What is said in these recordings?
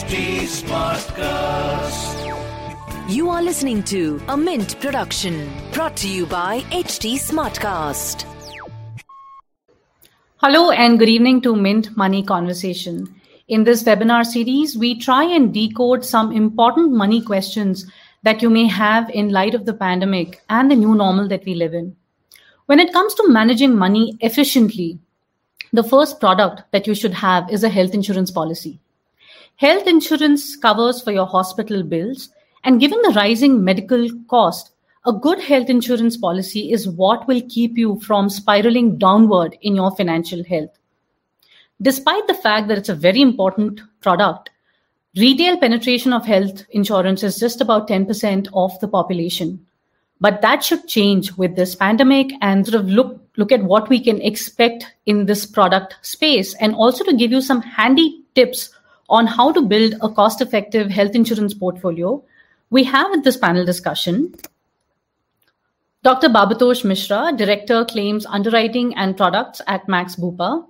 HT Smartcast. You are listening to a Mint production brought to you by HT Smartcast. Hello and good evening to Mint Money Conversation. In this webinar series, we try and decode some important money questions that you may have in light of the pandemic and the new normal that we live in. When it comes to managing money efficiently, the first product that you should have is a health insurance policy. Health insurance covers for your hospital bills, and given the rising medical cost, a good health insurance policy is what will keep you from spiraling downward in your financial health. Despite the fact that it's a very important product, retail penetration of health insurance is just about 10% of the population. But that should change with this pandemic and sort of look look at what we can expect in this product space and also to give you some handy tips on how to build a cost effective health insurance portfolio, we have at this panel discussion Dr. Bhabatosh Mishra, Director Claims Underwriting and Products at Max Bupa.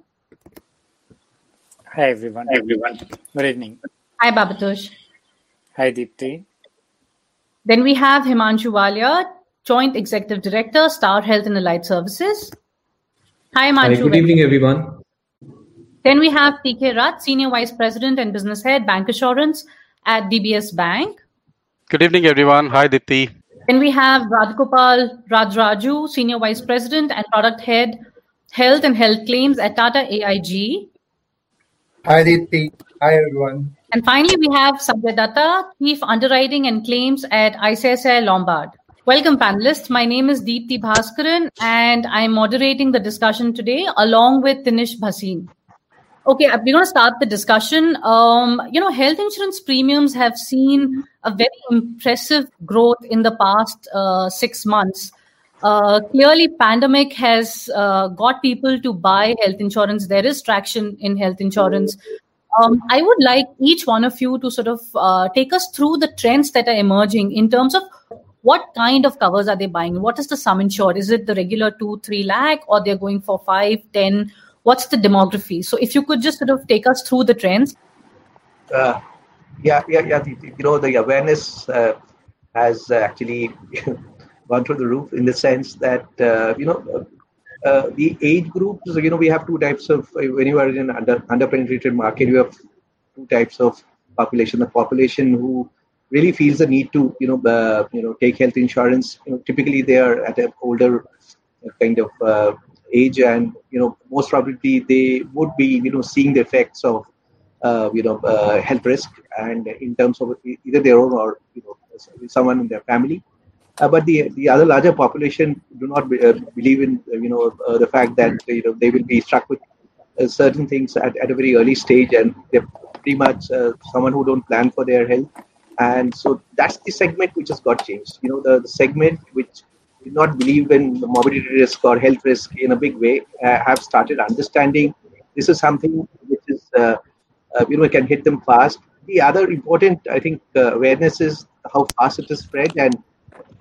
Hi everyone. Hi everyone. Good evening. Hi Bhabatosh. Hi Deepti. Then we have Himanshu Walia, Joint Executive Director, Star Health and Allied Services. Hi Himanshu. Hi, good evening everyone. Then we have PK Rath, Senior Vice President and Business Head, Bancassurance at DBS Bank. Good evening, everyone. Hi, Deepti. Then we have Rajagopal Rudraraju, Senior Vice President and Product Head, Health and Health Claims at Tata AIG. Hi, Deepti. Hi, everyone. And finally, we have Sanjay Datta, Chief Underwriting and Claims at ICICI Lombard. Welcome, panelists. My name is Deepti Bhaskaran, and I'm moderating the discussion today along with Tinesh Bhasin. Okay, uh, we're going to start the discussion. Um, you know, health insurance premiums have seen a very impressive growth in the past uh, six months. Uh, clearly, pandemic has uh, got people to buy health insurance. There is traction in health insurance. Um, I would like each one of you to sort of uh, take us through the trends that are emerging in terms of what kind of covers are they buying? What is the sum insured? Is it the regular two, three lakh, or they're going for five, ten? What's the demography? So if you could just sort of take us through the trends. Uh, yeah yeah yeah you know the awareness uh, has actually gone through the roof in the sense that uh, you know uh, the age groups you know we have two types of when you are in an under underpenetrated market you have two types of population. The population who really feels the need to you know uh, you know take health insurance. You know, typically they are at an older kind of uh, age and you know most probably they would be you know seeing the effects of uh, you know uh, health risk and in terms of either their own or you know someone in their family. Uh, but the the other larger population do not be, uh, believe in you know uh, the fact that you know they will be struck with uh, certain things at, at a very early stage and they're pretty much someone who don't plan for their health. And so that's the segment which has got changed. You know the, the segment which did not believe in morbidity risk or health risk in a big way uh, have started understanding this is something which is uh, uh, you know can hit them fast. The other important i think uh, awareness is how fast it is spread and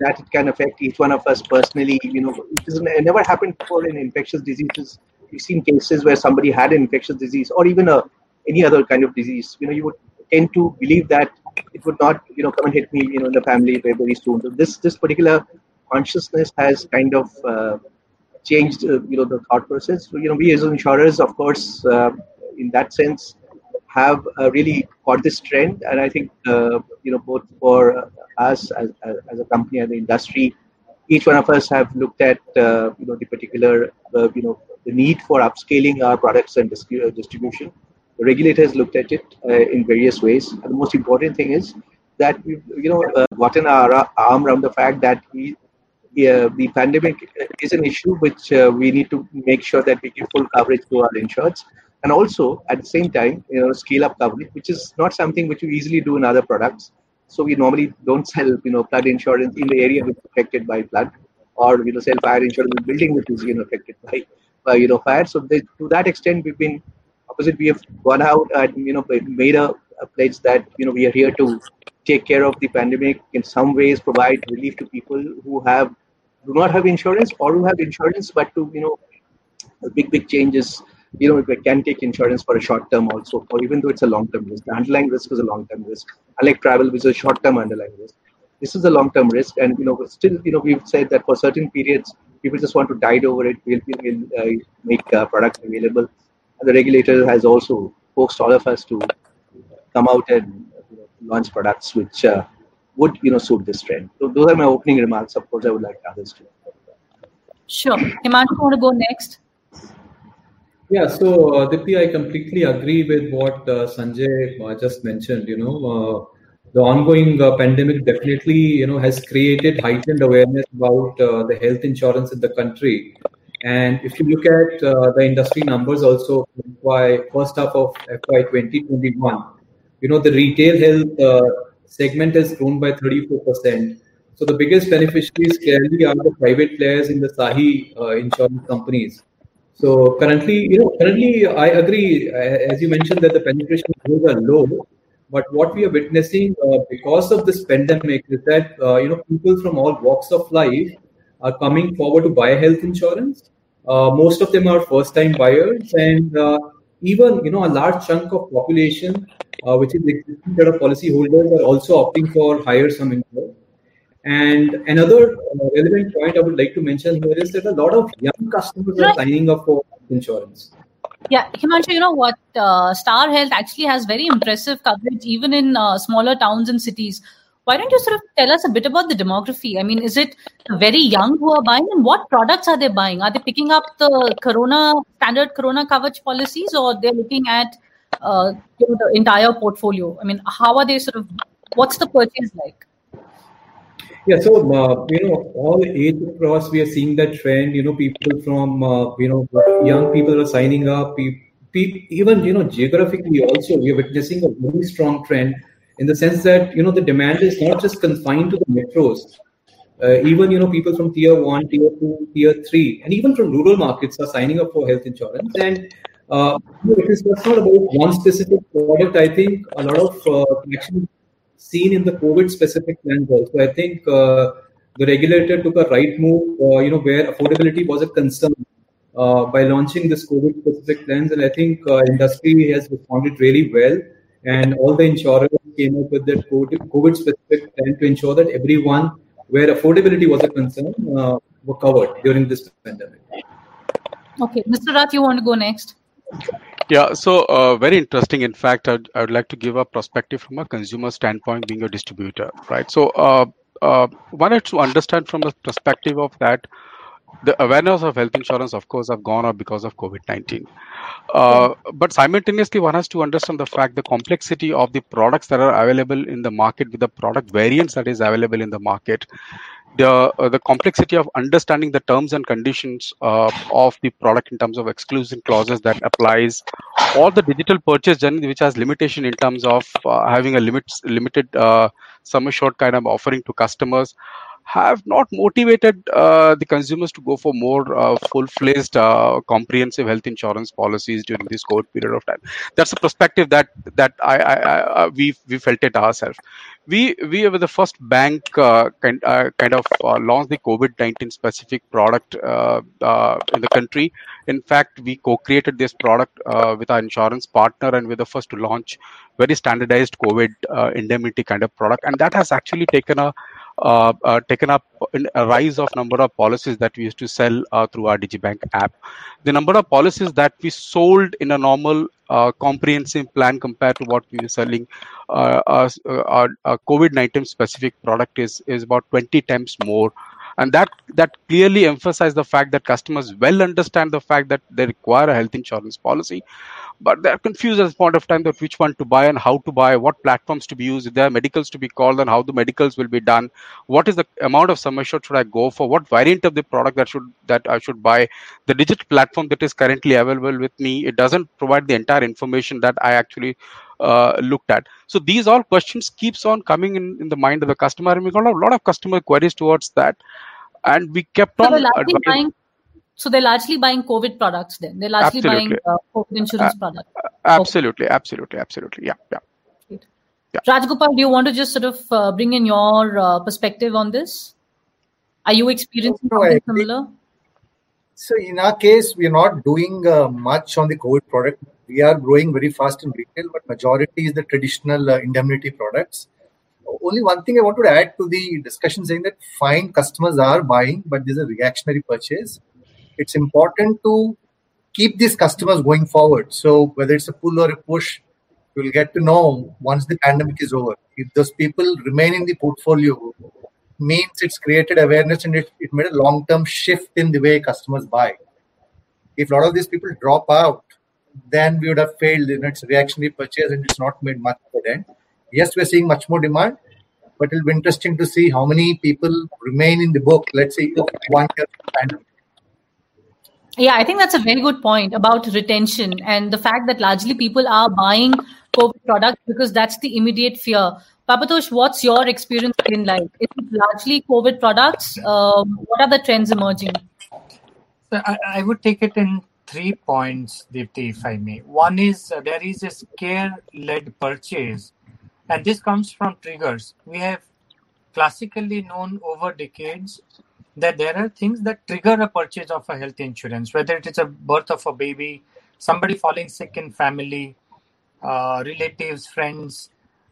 that it can affect each one of us personally you know. It, is, it never happened before in infectious diseases. We've seen cases where somebody had an infectious disease or even a any other kind of disease. You know you would tend to believe that it would not you know come and hit me you know in the family very, very soon. So this this particular consciousness has kind of uh, changed, uh, you know, the thought process. So, you know, we as insurers, of course, uh, in that sense, have really caught this trend, and I think, you know, both for us as, as, a company and the industry, each one of us have looked at, you know, the particular, you know, the need for upscaling our products and distribution. The regulators looked at it in various ways. And the most important thing is that we've you know uh, gotten our arm around the fact that we yeah, the pandemic is an issue which uh, we need to make sure that we give full coverage to our insureds. And also at the same time you know scale up coverage which is not something which we easily do in other products. So we normally don't sell you know flood insurance in the area which is affected by flood or you know sell fire insurance in building which is you know affected by, by you know fire. So they, to that extent we've been opposite. We have gone out and you know made a, a pledge that you know we are here to take care of the pandemic in some ways provide relief to people who have do not have insurance or who have insurance but to you know big big changes you know, we can take insurance for a short term also, or even though it's a long term risk. The underlying risk is a long term risk. Unlike travel, which is a short term underlying risk. This is a long term risk, and you know, still, you know, we've said that for certain periods, people just want to tide over it. We'll, we'll uh, make uh, products available. And the regulator has also forced all of us to come out and you know, launch products which uh, would, you know, suit this trend. So those are my opening remarks. Of course, I would like others to. Sure. Himanshu, want to go next? Yeah, so uh, Deepti, I completely agree with what uh, Sanjay uh, just mentioned. You know, uh, the ongoing uh, pandemic definitely, you know, has created heightened awareness about uh, the health insurance in the country. And if you look at uh, the industry numbers also by first half of FY 2021, you know, the retail health uh, segment has grown by 34%. So the biggest beneficiaries clearly are the private players in the SAHI uh, insurance companies. So currently, you know, currently I agree, as you mentioned, that the penetration levels are low. But what we are witnessing uh, because of this pandemic is that uh, you know people from all walks of life are coming forward to buy health insurance. Uh, most of them are first-time buyers, and uh, even you know a large chunk of population, uh, which is existing set of policyholders, are also opting for higher sum insurance. And another uh, relevant point I would like to mention here is that a lot of young customers are signing up for insurance. Yeah, Himanshu, you know what? Uh, Star Health actually has very impressive coverage even in uh, smaller towns and cities. Why don't you sort of tell us a bit about the demography? I mean, is it very young who are buying, and what products are they buying? Are they picking up the Corona standard Corona coverage policies, or they're looking at uh, you know, the entire portfolio? I mean, how are they sort of? What's the purchase like? Yeah, so uh, you know, all age across, we are seeing that trend. You know, people from uh, you know, young people are signing up. Pe- pe- even you know, geographically also, we are witnessing a very strong trend in the sense that you know the demand is not just confined to the metros. Uh, even you know, people from tier one, tier two, tier three, and even from rural markets are signing up for health insurance. And uh, it is just not about one specific product. I think a lot of uh, traction seen in the COVID specific plans also. I think uh, the regulator took a right move, uh, you know, where affordability was a concern uh, by launching this COVID specific plans. And I think uh, industry has responded really well. And all the insurers came up with that COVID specific plan to ensure that everyone where affordability was a concern uh, were covered during this pandemic. Okay, Mr. Rath, you want to go next? Yeah, so uh, very interesting. In fact, I'd, I would like to give a perspective from a consumer standpoint, being a distributor, right? So, uh, uh, one has to understand from the perspective of that, the awareness of health insurance, of course, have gone up because of COVID nineteen. Uh, but simultaneously, one has to understand the fact the complexity of the products that are available in the market with the product variants that is available in the market the uh, the complexity of understanding the terms and conditions uh, of the product in terms of exclusion clauses that applies or the digital purchase journey which has limitation in terms of uh, having a limit limited uh, sum assured kind of offering to customers have not motivated uh, the consumers to go for more uh, full-fledged uh, comprehensive health insurance policies during this COVID period of time. That's a perspective that that I, I, I we we felt it ourselves. We we were the first bank uh, kind uh, kind of uh, launched the COVID nineteen specific product uh, uh, in the country. In fact, we co-created this product uh, with our insurance partner, and we're the first to launch very standardized COVID uh, indemnity kind of product, and that has actually taken a uh, uh, taken up a rise of number of policies that we used to sell uh, through our digibank app. The number of policies that we sold in a normal uh, comprehensive plan compared to what we were selling uh, uh, our, our covid-19 specific product is is about 20 times more. And that that clearly emphasized the fact that customers well understand the fact that they require a health insurance policy but they're confused at this point of time that which one to buy and how to buy, what platforms to be used, if there are medicals to be called, and how the medicals will be done. What is the amount of sum assured should I go for? What variant of the product that should that I should buy? The digital platform that is currently available with me, it doesn't provide the entire information that I actually uh, looked at. So these all questions keeps on coming in, in the mind of the customer, and we got a lot of customer queries towards that. And we kept So on buying. So they're largely buying COVID products. Then they're largely buying uh, COVID insurance products. absolutely, absolutely, absolutely, yeah, yeah. yeah. Rajgopal, do you want to just sort of uh, bring in your uh, perspective on this? Are you experiencing No, something similar? So in our case, we are not doing uh, much on the COVID product. We are growing very fast in retail, but majority is the traditional uh, indemnity products. Only one thing I wanted to add to the discussion saying that fine customers are buying, but there's a reactionary purchase. It's important to keep these customers going forward. So whether it's a pull or a push, you'll get to know once the pandemic is over. If those people remain in the portfolio, means it's created awareness and it, it made a long-term shift in the way customers buy. If a lot of these people drop out, then we would have failed in its reactionary purchase and it's not made much of a dent. Yes, we're seeing much more demand, but it'll be interesting to see how many people remain in the book, let's say one year pandemic yeah, I think that's a very good point about retention and the fact that largely people are buying COVID products because that's the immediate fear. Bhabatosh, what's your experience been like? Is it largely COVID products? Um, what are the trends emerging? So I, I, would take it in three points, Deepti, if I may. One is uh, there is a scare-led purchase, and this comes from triggers. We have classically known over decades that there are things that trigger a purchase of a health insurance, whether it is a birth of a baby, somebody falling sick in family, uh, relatives, friends,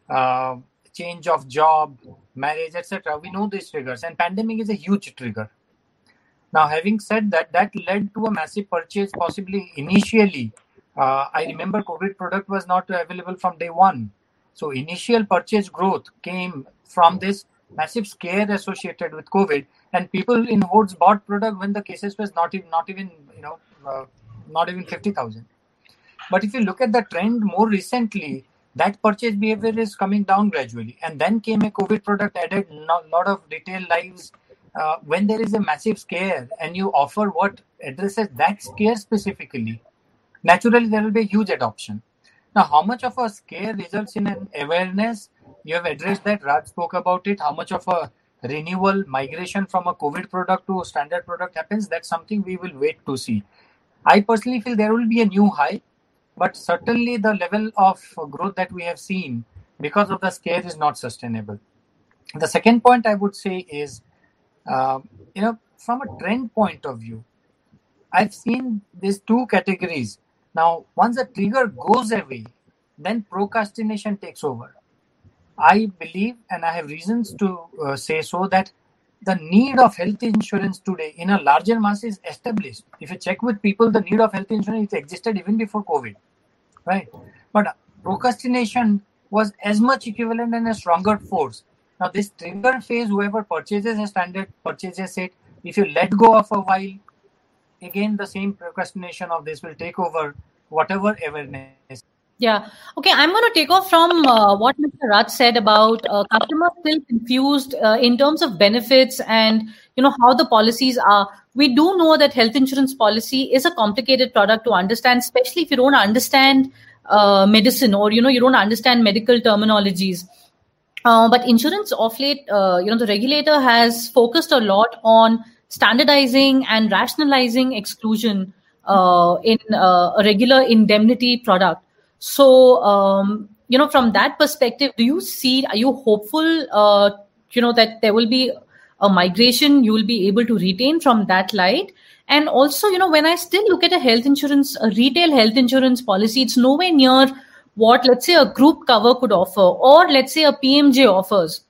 uh, change of job, marriage, etc. We know these triggers, and pandemic is a huge trigger. Now, having said that, that led to a massive purchase, possibly initially. Uh, I remember COVID product was not available from day one. So initial purchase growth came from this massive scare associated with COVID, and people in hordes bought product when the cases was not even not even you know uh, not even fifty thousand. But if you look at the trend more recently, that purchase behavior is coming down gradually, and then came a COVID product added a lot of retail lives. Uh, when there is a massive scare and you offer what addresses that scare specifically, naturally there will be a huge adoption. Now, how much of a scare results in an awareness? You have addressed that. Raj spoke about it. How much of a renewal migration from a COVID product to a standard product happens? That's something we will wait to see. I personally feel there will be a new high, but certainly the level of growth that we have seen because of the scare is not sustainable. The second point I would say is, uh, you know, from a trend point of view, I've seen these two categories now, once the trigger goes away, then procrastination takes over. I believe, and I have reasons to uh, say so, that the need of health insurance today in a larger mass is established. If you check with people, the need of health insurance existed even before COVID, right? But procrastination was as much equivalent and a stronger force. Now, this trigger phase, whoever purchases a standard purchases it. If you let go of a while, again the same procrastination of this will take over whatever awareness yeah. Okay. I'm going to take off from uh, what Mr. Raj said about uh, customers still confused uh, in terms of benefits and you know how the policies are. We do know that health insurance policy is a complicated product to understand, especially if you don't understand uh, medicine or you know you don't understand medical terminologies. Uh, but insurance off late, uh, you know, the regulator has focused a lot on standardizing and rationalizing exclusion in a regular indemnity product. So, um, you know, from that perspective, do you see, are you hopeful, uh, you know, that there will be a migration you will be able to retain from that light? And also, you know, when I still look at a health insurance, a retail health insurance policy, it's nowhere near what, let's say, a group cover could offer, or let's say a PMJ offers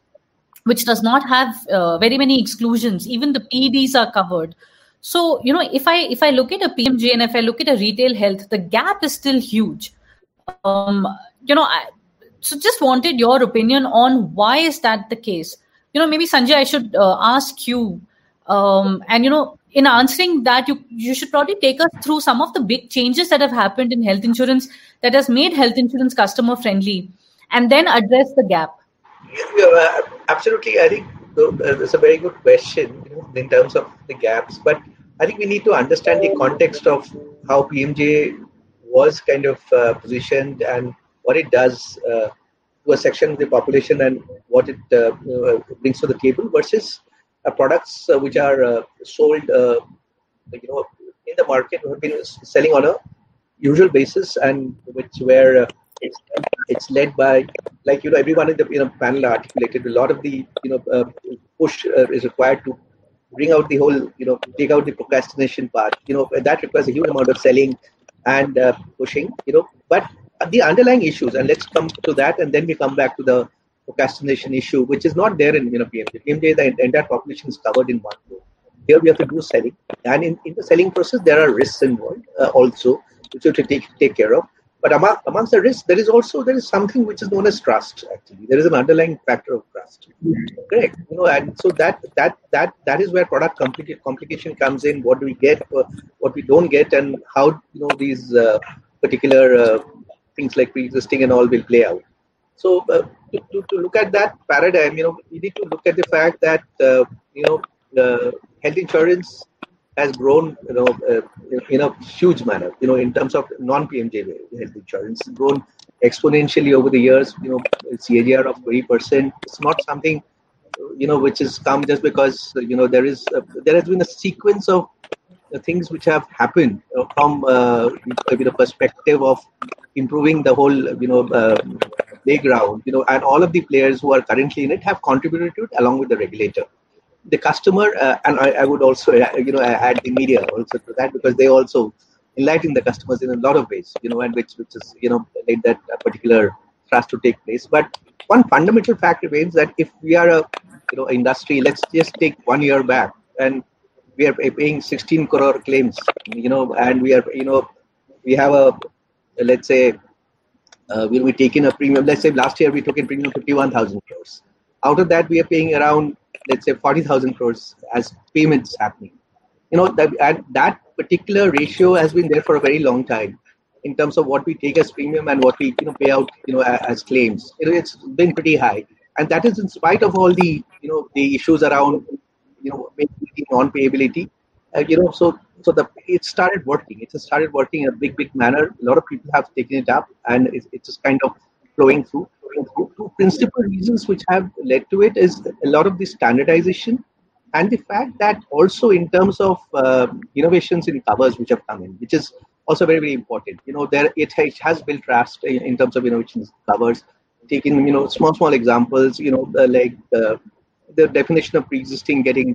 which does not have uh, very many exclusions. Even the PDs are covered. So you know if i if i look at a pmj and if i look at a retail health the gap is still huge um you know I, so just wanted your opinion on why is that the case you know maybe sanjay i should uh, ask you um and you know in answering that you you should probably take us through some of the big changes that have happened in health insurance that has made health insurance customer friendly and then address the gap yeah, absolutely. I think it's a very good question in terms of the gaps, but I think we need to understand the context of how PMJ was kind of uh, positioned and what it does uh, to a section of the population and what it uh, uh brings to the table versus uh, products uh, which are sold, you know, in the market, have been selling on a usual basis and which were it's, it's led by like you know everyone in the you know panel articulated a lot of the you know uh, push uh, is required to bring out the whole, you know, take out the procrastination part. You know, that requires a huge amount of selling and uh, pushing. You know, but the underlying issues, and let's come to that, and then we come back to the procrastination issue, which is not there in you know PMJ. PMJ, the entire population is covered in one go. Here we have to do selling, and in, in the selling process, there are risks involved uh, also, which you have to take take care of. But among, amongst the risks, there is also there is something which is known as trust. Actually, there is an underlying factor of trust. Correct. You know, and so that that that that is where product complica- complication comes in. What do we get? Uh, what we don't get, and how you know these uh, particular uh, things like pre-existing and all will play out. So uh, to, to, to, look at that paradigm, you know, we need to look at the fact that uh, you know health insurance has grown, you know, uh, in a huge manner. You know, in terms of non-PMJ health insurance, grown exponentially over the years. You know, CAGR of 20%. It's not something, you know, which has come just because you know there is a, there has been a sequence of things which have happened uh, from uh, the perspective of improving the whole, you know, uh, playground. You know, and all of the players who are currently in it have contributed to it along with the regulator the customer, uh, and I, I, would also uh, you know add the media also to that because they also enlighten the customers in a lot of ways, you know, and which which is you know made that particular trust to take place. But one fundamental fact remains that if we are a you know industry, let's just take one year back, and we are paying 16 crore claims, you know, and we are you know we have a let's say uh, we'll be taking a premium. Let's say last year we took in premium 51,000 crores. Out of that, we are paying around let's say 40,000 crores as payments happening. You know, that, that particular ratio has been there for a very long time in terms of what we take as premium and what we you know pay out you know as claims. You know, it's been pretty high, and that is in spite of all the you know the issues around you know non-payability. Uh, you know, so so the it started working. It started working in a big big manner. A lot of people have taken it up, and it's, it's just kind of flowing through two principal reasons which have led to it is a lot of the standardization and the fact that also in terms of uh, innovations in covers which have come in, which is also very very important. You know, there it has built trust in, in terms of innovations covers. Taking you know small small examples, you know, like uh, the definition of pre-existing getting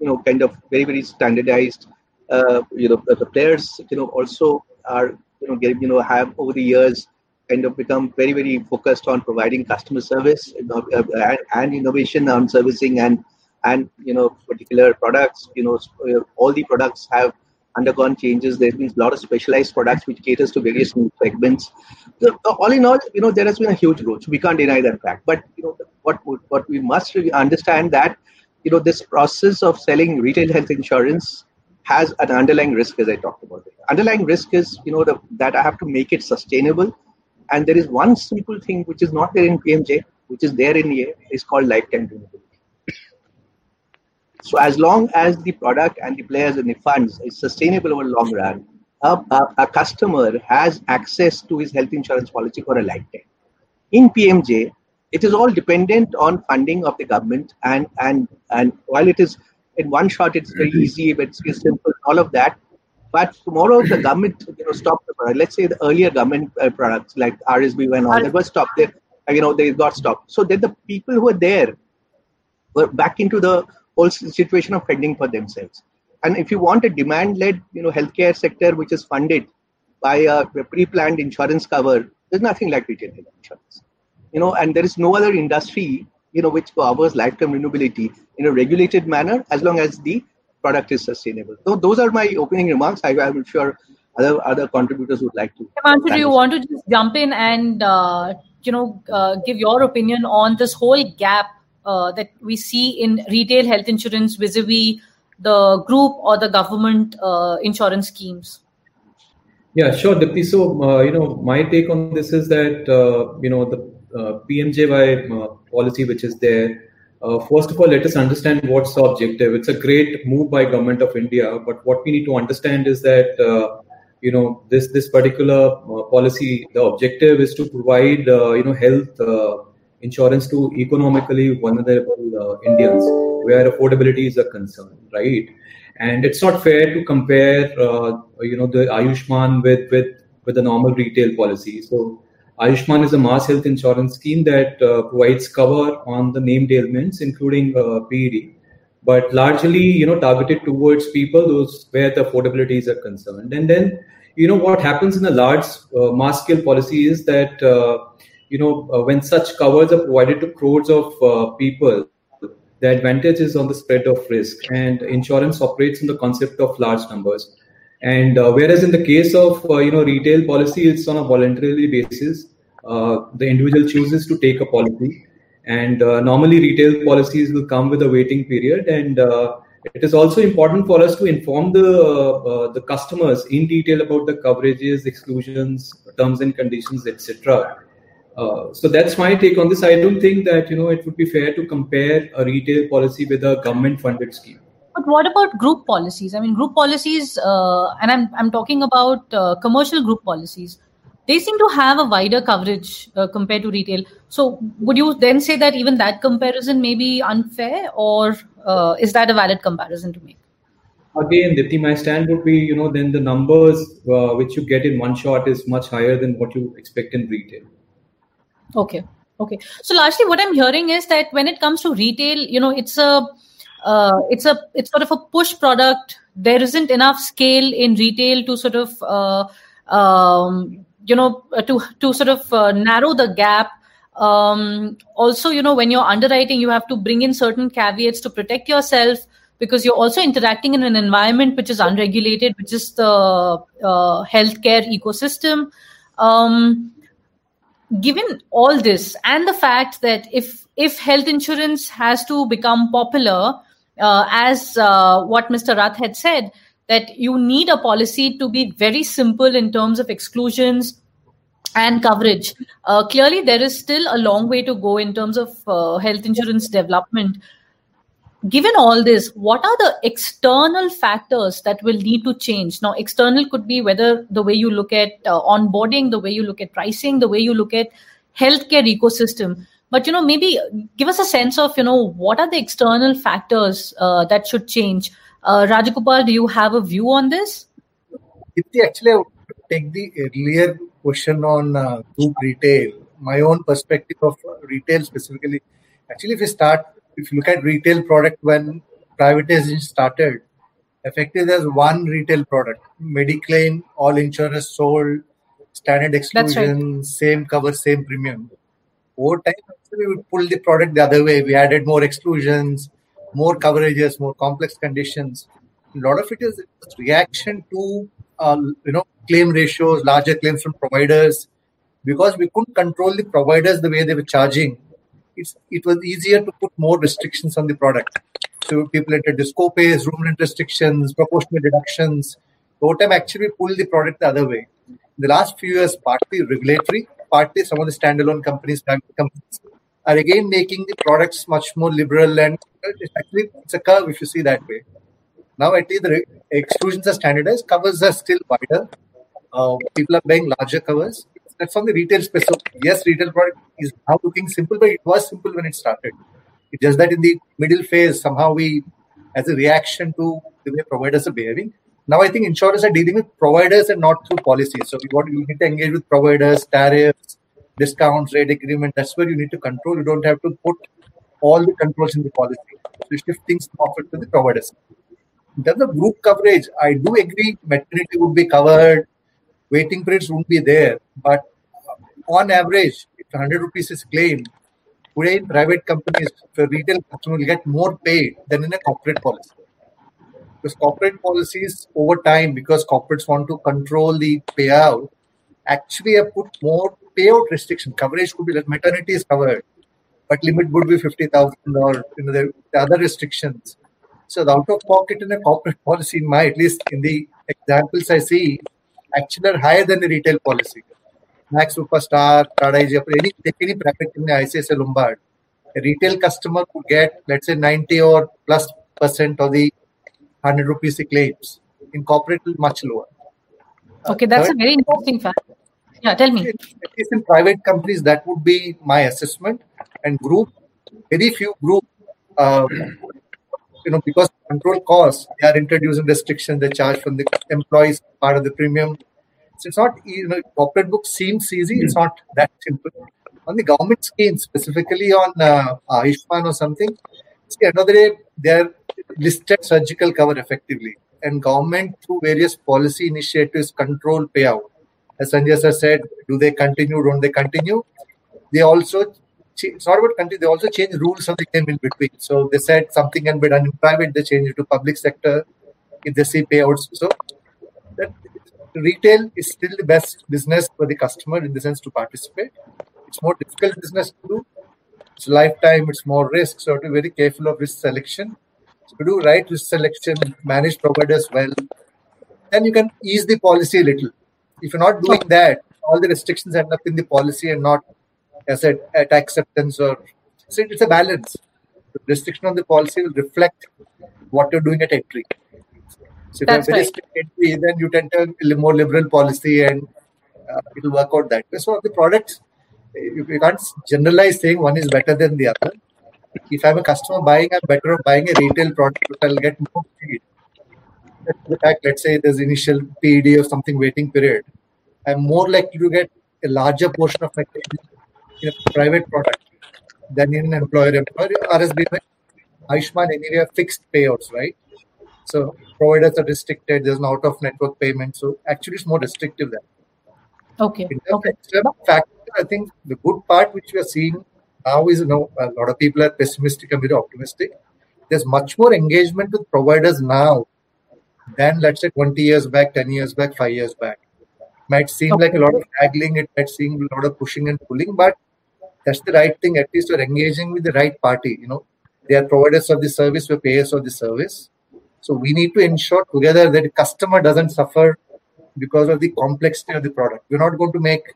you know kind of very very standardized. Uh, you know, the, the players you know also are you know get, you know have over the years kind of become very very focused on providing customer service uh, and, and innovation on servicing and and you know particular products you know uh, all the products have undergone changes. There's been a lot of specialized products which caters to various segments. So, all in all you know there has been a huge growth. We can't deny that fact. But you know what what we must really understand that you know this process of selling retail health insurance has an underlying risk as i talked about. Underlying risk is you know the, that i have to make it sustainable and there is one simple thing which is not there in PMJ, which is there in EA, is called lifetime durability. So as long as the product and the players and the funds is sustainable over long run, a, a, a customer has access to his health insurance policy for a lifetime. In PMJ, it is all dependent on funding of the government and and and while it is in one shot it's very mm-hmm. easy but it's simple all of that but tomorrow the government, you know, stop the. Let's say the earlier government uh, products like RSB and all that were stopped. They, you know, they got stopped. So then the people who were there were back into the whole situation of fending for themselves. And if you want a demand-led, you know, healthcare sector which is funded by a pre-planned insurance cover, there's nothing like retail insurance. You know, and there is no other industry, you know, which covers lifetime renewability in a regulated manner as long as the product is sustainable. So those are my opening remarks. I, am sure other other contributors would like to. Himanshu, do you want to just jump in and uh, you know uh, give your opinion on this whole gap uh, that we see in retail health insurance vis-a-vis the group or the government uh, insurance schemes? Yeah, sure, Deepti. So uh, you know, my take on this is that uh, you know the PMJY policy which is there uh, first of all, let us understand what's the objective. It's a great move by government of India, but what we need to understand is that uh, you know this this particular uh, policy, the objective is to provide uh, you know health uh, insurance to economically vulnerable uh, Indians, where affordability is a concern, right? And it's not fair to compare you know the Ayushman with with with the normal retail policy. So Ayushman is a mass health insurance scheme that uh, provides cover on the named ailments, including uh, PED. but largely, you know, targeted towards people those where the affordabilities are concerned. And then, you know, what happens in a large uh, mass scale policy is that, uh, you know, uh, when such covers are provided to crores of uh, people, the advantage is on the spread of risk, and insurance operates in the concept of large numbers. And uh, whereas in the case of uh, you know retail policy, it's on a voluntary basis. the individual chooses to take a policy, and uh, normally, retail policies will come with a waiting period, and uh, it is also important for us to inform the uh, the customers in detail about the coverages, exclusions, terms and conditions, etc. Uh, so that's my take on this. I don't think that you know it would be fair to compare a retail policy with a government-funded scheme. But what about group policies? I mean, group policies, uh, and I'm I'm talking about uh, commercial group policies they seem to have a wider coverage uh, compared to retail. So, would you then say that even that comparison may be unfair, or uh, is that a valid comparison to make? Again, Deepti, my stand would be, you know, then the numbers uh, which you get in one shot is much higher than what you expect in retail. Okay, okay. So, largely, what I'm hearing is that when it comes to retail, you know, it's a uh, it's a it's sort of a push product. There isn't enough scale in retail to sort of uh, um, you know uh, to to sort of uh, narrow the gap um, also you know when you're underwriting you have to bring in certain caveats to protect yourself because you're also interacting in an environment which is unregulated which is the uh, healthcare ecosystem um, given all this and the fact that if if health insurance has to become popular uh, as uh, what mr rath had said that you need a policy to be very simple in terms of exclusions and coverage. Uh, clearly, there is still a long way to go in terms of uh, health insurance development. Given all this, what are the external factors that will need to change? Now, external could be whether the way you look at uh, onboarding, the way you look at pricing, the way you look at healthcare ecosystem. But you know, maybe give us a sense of you know what are the external factors uh, that should change uh, Rajagopal, do you have a view on this? Actually, I would take the earlier question on uh, group retail. My own perspective of retail specifically. Actually, if you start, if you look at retail product when privatization started, effectively there's one retail product, Mediclaim, all insurance sold, standard exclusion, right. same cover, same premium. Over time, we would pull the product the other way. We added more exclusions, more coverages, more complex conditions. A lot of it is reaction to uh, you know claim ratios, larger claims from providers, because we couldn't control the providers the way they were charging. It's, it was easier to put more restrictions on the product. So people entered disco pays, room rent restrictions, proportional deductions. Over time, actually pulled the product the other way. In the last few years, partly regulatory, partly some of the standalone companies, companies are again making the products much more liberal and it's actually it's a curve if you see that way. Now at least the exclusions are standardized, covers are still wider. Uh, people are buying larger covers. That's on the retail space. So yes, retail product is now looking simple, but it was simple when it started. It's just that in the middle phase, somehow we, as a reaction to the way providers are behaving, now I think insurers are dealing with providers and not through policies. So we want we need to engage with providers, tariffs, discounts, rate agreement. That's where you need to control. You don't have to put all the controls in the policy. So you shift things offered to the providers. In terms of group coverage, I do agree maternity would be covered, waiting periods won't be there. But on average, if 100 rupees is claimed, today in private companies, the retail customer will get more paid than in a corporate policy. Because corporate policies over time, because corporates want to control the payout, actually have put more payout restriction. Coverage could be like maternity is covered, but limit would be 50,000 or you know, the, the other restrictions. So the out of pocket in a corporate policy, in my at least in the examples I see, actually are higher than the retail policy. Max Bupa, Star, Tata AIG, any private company, ICICI Lombard, a retail customer could get, let's say, 90 or plus percent of the 100 rupees a claims. In corporate, much lower. Okay, that's a very interesting fact. Yeah, tell me. At least in private companies, that would be my assessment. And group, very few group, uh, you know, because control costs, they are introducing restrictions. They charge from the employees part of the premium. So it's not, you know, corporate book seems easy. It's not that simple. On the government scheme, specifically on uh, Ayushman or something, see, another day, they're listed surgical cover effectively. And government, through various policy initiatives, control payout. As Sanjay sir said, do they continue? Don't they continue? They also it's not about continue. They also change rules of the game in between. So they said something can be done in private, they change it to public sector. If they see payouts, so that retail is still the best business for the customer in the sense to participate. It's more difficult business to do. It's lifetime, it's more risk, so to be very careful of risk selection. Do right risk selection, manage providers well, then you can ease the policy a little. If you're not doing that, all the restrictions end up in the policy and not as a, at acceptance or so it's a balance. The restriction on the policy will reflect what you're doing at entry. So if That's you have very right. entry, then you tend to a more liberal policy and uh, it'll work out that way. So the products, you, you can't generalize saying one is better than the other. If I'm a customer buying, I'm better off buying a retail product, but I'll get more speed. The fact, let's say there's initial PED or something waiting period, I'm more likely to get a larger portion of my in a private product than in an employer employer RSB Ayushman anyway fixed payouts, right? So providers are restricted, there's an out of network payment. So actually it's more restrictive than Okay. In terms Okay. of factor, I think the good part which we are seeing now is you know a lot of people are pessimistic and very optimistic. There's much more engagement with providers now than let's say 20 years back, 10 years back, five years back. Might seem like a lot of haggling, it might seem a lot of pushing and pulling, but that's the right thing. At least you're engaging with the right party. You know, they are providers of the service, we're payers of the service. So we need to ensure together that the customer doesn't suffer because of the complexity of the product. We're not going to make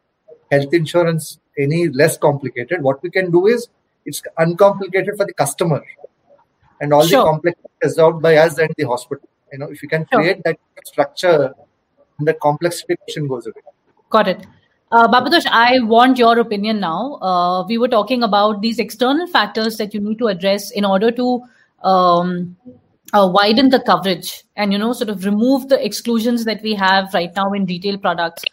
health insurance any less complicated. What we can do is it's uncomplicated for the customer, and all Sure. the complexity is resolved by us and the hospital. You know, if you can Sure. create that structure, the complexity goes away. Got it. Uh, Bhabatosh, I want your opinion now. Uh, we were talking about these external factors that you need to address in order to um, uh, widen the coverage and you know sort of remove the exclusions that we have right now in retail products.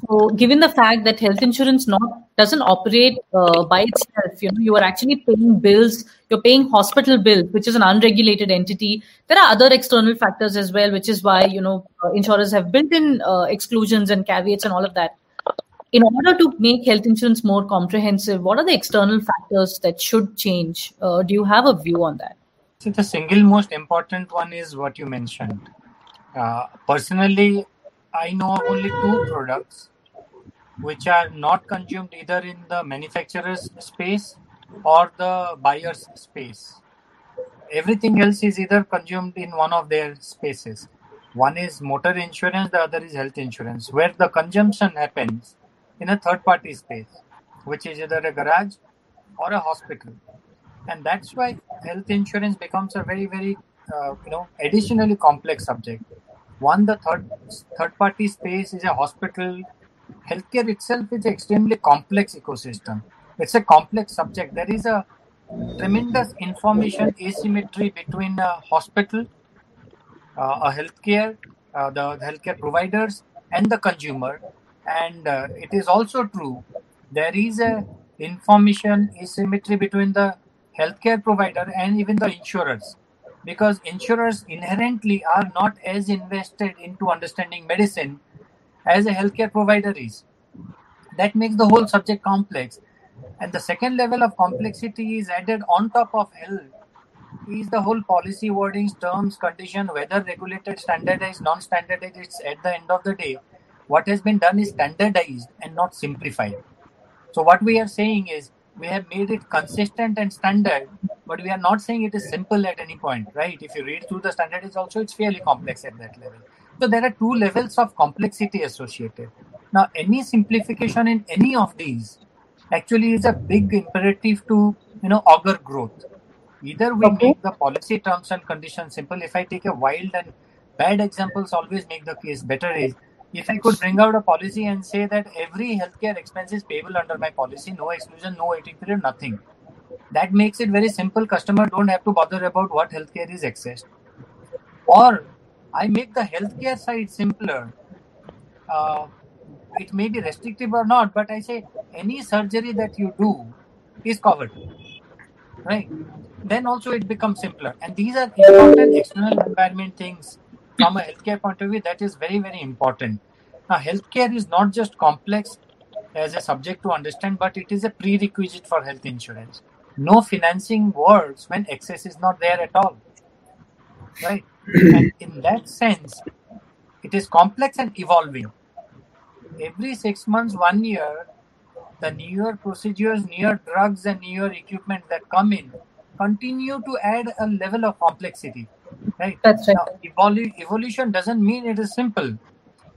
So, given the fact that health insurance not doesn't operate uh, by itself, you know, you are actually paying bills. You're paying hospital bills, which is an unregulated entity. There are other external factors as well, which is why you know uh, insurers have built-in uh, exclusions and caveats and all of that. In order to make health insurance more comprehensive, what are the external factors that should change? Uh, do you have a view on that? So the single most important one is what you mentioned. Uh, personally, I know only two products which are not consumed either in the manufacturer's space or the buyer's space. Everything else is either consumed in one of their spaces. One is motor insurance, the other is health insurance, where the consumption happens in a third party space, which is either a garage or a hospital and that's why health insurance becomes a very very uh, you know additionally complex subject one the third third party space is a hospital. Healthcare itself is an extremely complex ecosystem. It's a complex subject. There is a tremendous information asymmetry between a hospital uh, a healthcare uh, the healthcare providers and the consumer. And uh, it is also true there is a information asymmetry between the healthcare provider and even the insurers because insurers inherently are not as invested into understanding medicine as a healthcare provider is. That makes the whole subject complex. And the second level of complexity is added on top of health is the whole policy wordings terms condition whether regulated standardized non-standardized. It's at the end of the day what has been done is standardized and not simplified. So what we are saying is we have made it consistent and standard, but we are not saying it is simple at any point, right? If you read through the standard it's also, it's fairly complex at that level. So there are two levels of complexity associated. Now, any simplification in any of these actually is a big imperative to, you know, augur growth. Either we Okay. make the policy terms and conditions simple. If I take a wild and bad examples, always make the case better is if I could bring out a policy and say that every healthcare expense is payable under my policy, no exclusion, no waiting period, nothing. That makes it very simple. Customer don't have to bother about what healthcare is accessed. Or I make the healthcare side simpler. Uh, it may be restrictive or not, but I say any surgery that you do is covered. right? Then also it becomes simpler. And these are important external environment things from a healthcare point of view that is very, very important. Now, healthcare is not just complex as a subject to understand, but it is a prerequisite for health insurance. No financing works when access is not there at all. Right? and in that sense, it is complex and evolving. Every six months, one year, the newer procedures, newer drugs, and newer equipment that come in continue to add a level of complexity. Right? That's right. Now, evolu- evolution doesn't mean it is simple.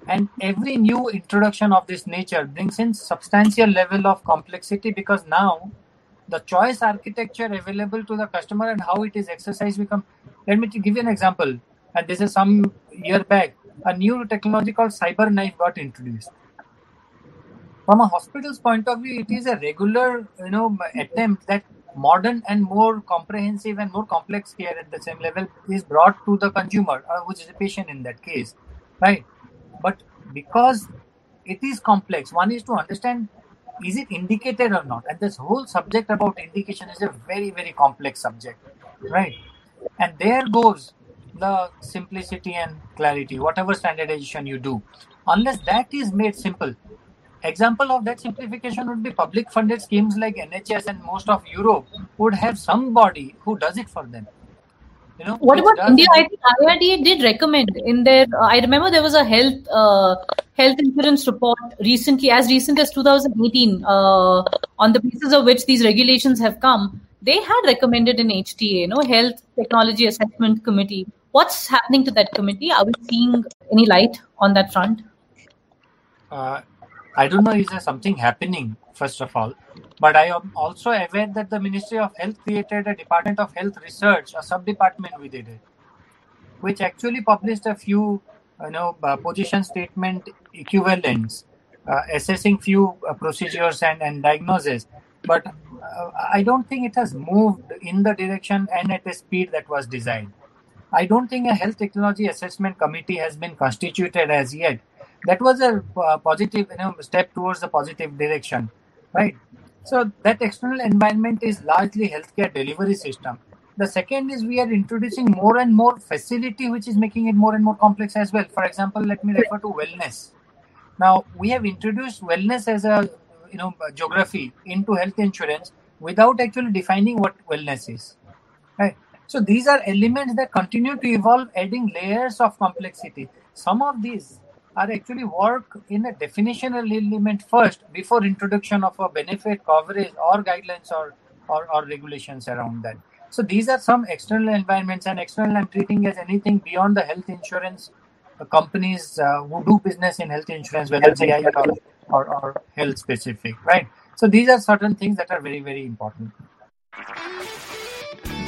And every new introduction of this nature brings in substantial level of complexity because now the choice architecture available to the customer and how it is exercised become. Let me give you an example. And this is some year back. A new technology called CyberKnife got introduced from a hospital's point of view, it is a regular, you know, attempt that modern and more comprehensive and more complex care at the same level is brought to the consumer, uh, which is the patient in that case, right? But because it is complex, one is to understand is it indicated or not, and this whole subject about indication is a very very complex subject, right? And there goes the simplicity and clarity, whatever standardization you do, unless that is made simple Example of that simplification would be public funded schemes like NHS and most of Europe would have somebody who does it for them. You know, What about does India? I think IRDA did recommend in their. Uh, I remember there was a health uh, health insurance report recently, as recent as 2018, uh, on the basis of which these regulations have come. They had recommended an HTA, you know, Health Technology Assessment Committee. What's happening to that committee? Are we seeing any light on that front? Uh, I don't know is there something happening first of all, but I am also aware that the Ministry of Health created a Department of Health Research, a sub-department within it, which actually published a few, you know, uh, position statement equivalents, uh, assessing few uh, procedures and, and diagnoses. But uh, I don't think it has moved in the direction and at a speed that was designed. I don't think a health technology assessment committee has been constituted as yet. That was a uh, positive, you know, step towards the positive direction, right? So that external environment is largely healthcare delivery system. The second is we are introducing more and more facility, which is making it more and more complex as well. For example, let me refer to wellness. Now we have introduced wellness as a you know geography into health insurance without actually defining what wellness is. Right. So these are elements that continue to evolve, adding layers of complexity. Some of these are actually work in a definitional element first before introduction of a benefit coverage or guidelines or, or, or regulations around that. So these are some external environments and external I'm treating as anything beyond the health insurance uh, companies uh, who do business in health insurance, whether it's AI or, or, or health specific, right? So these are certain things that are very, very important.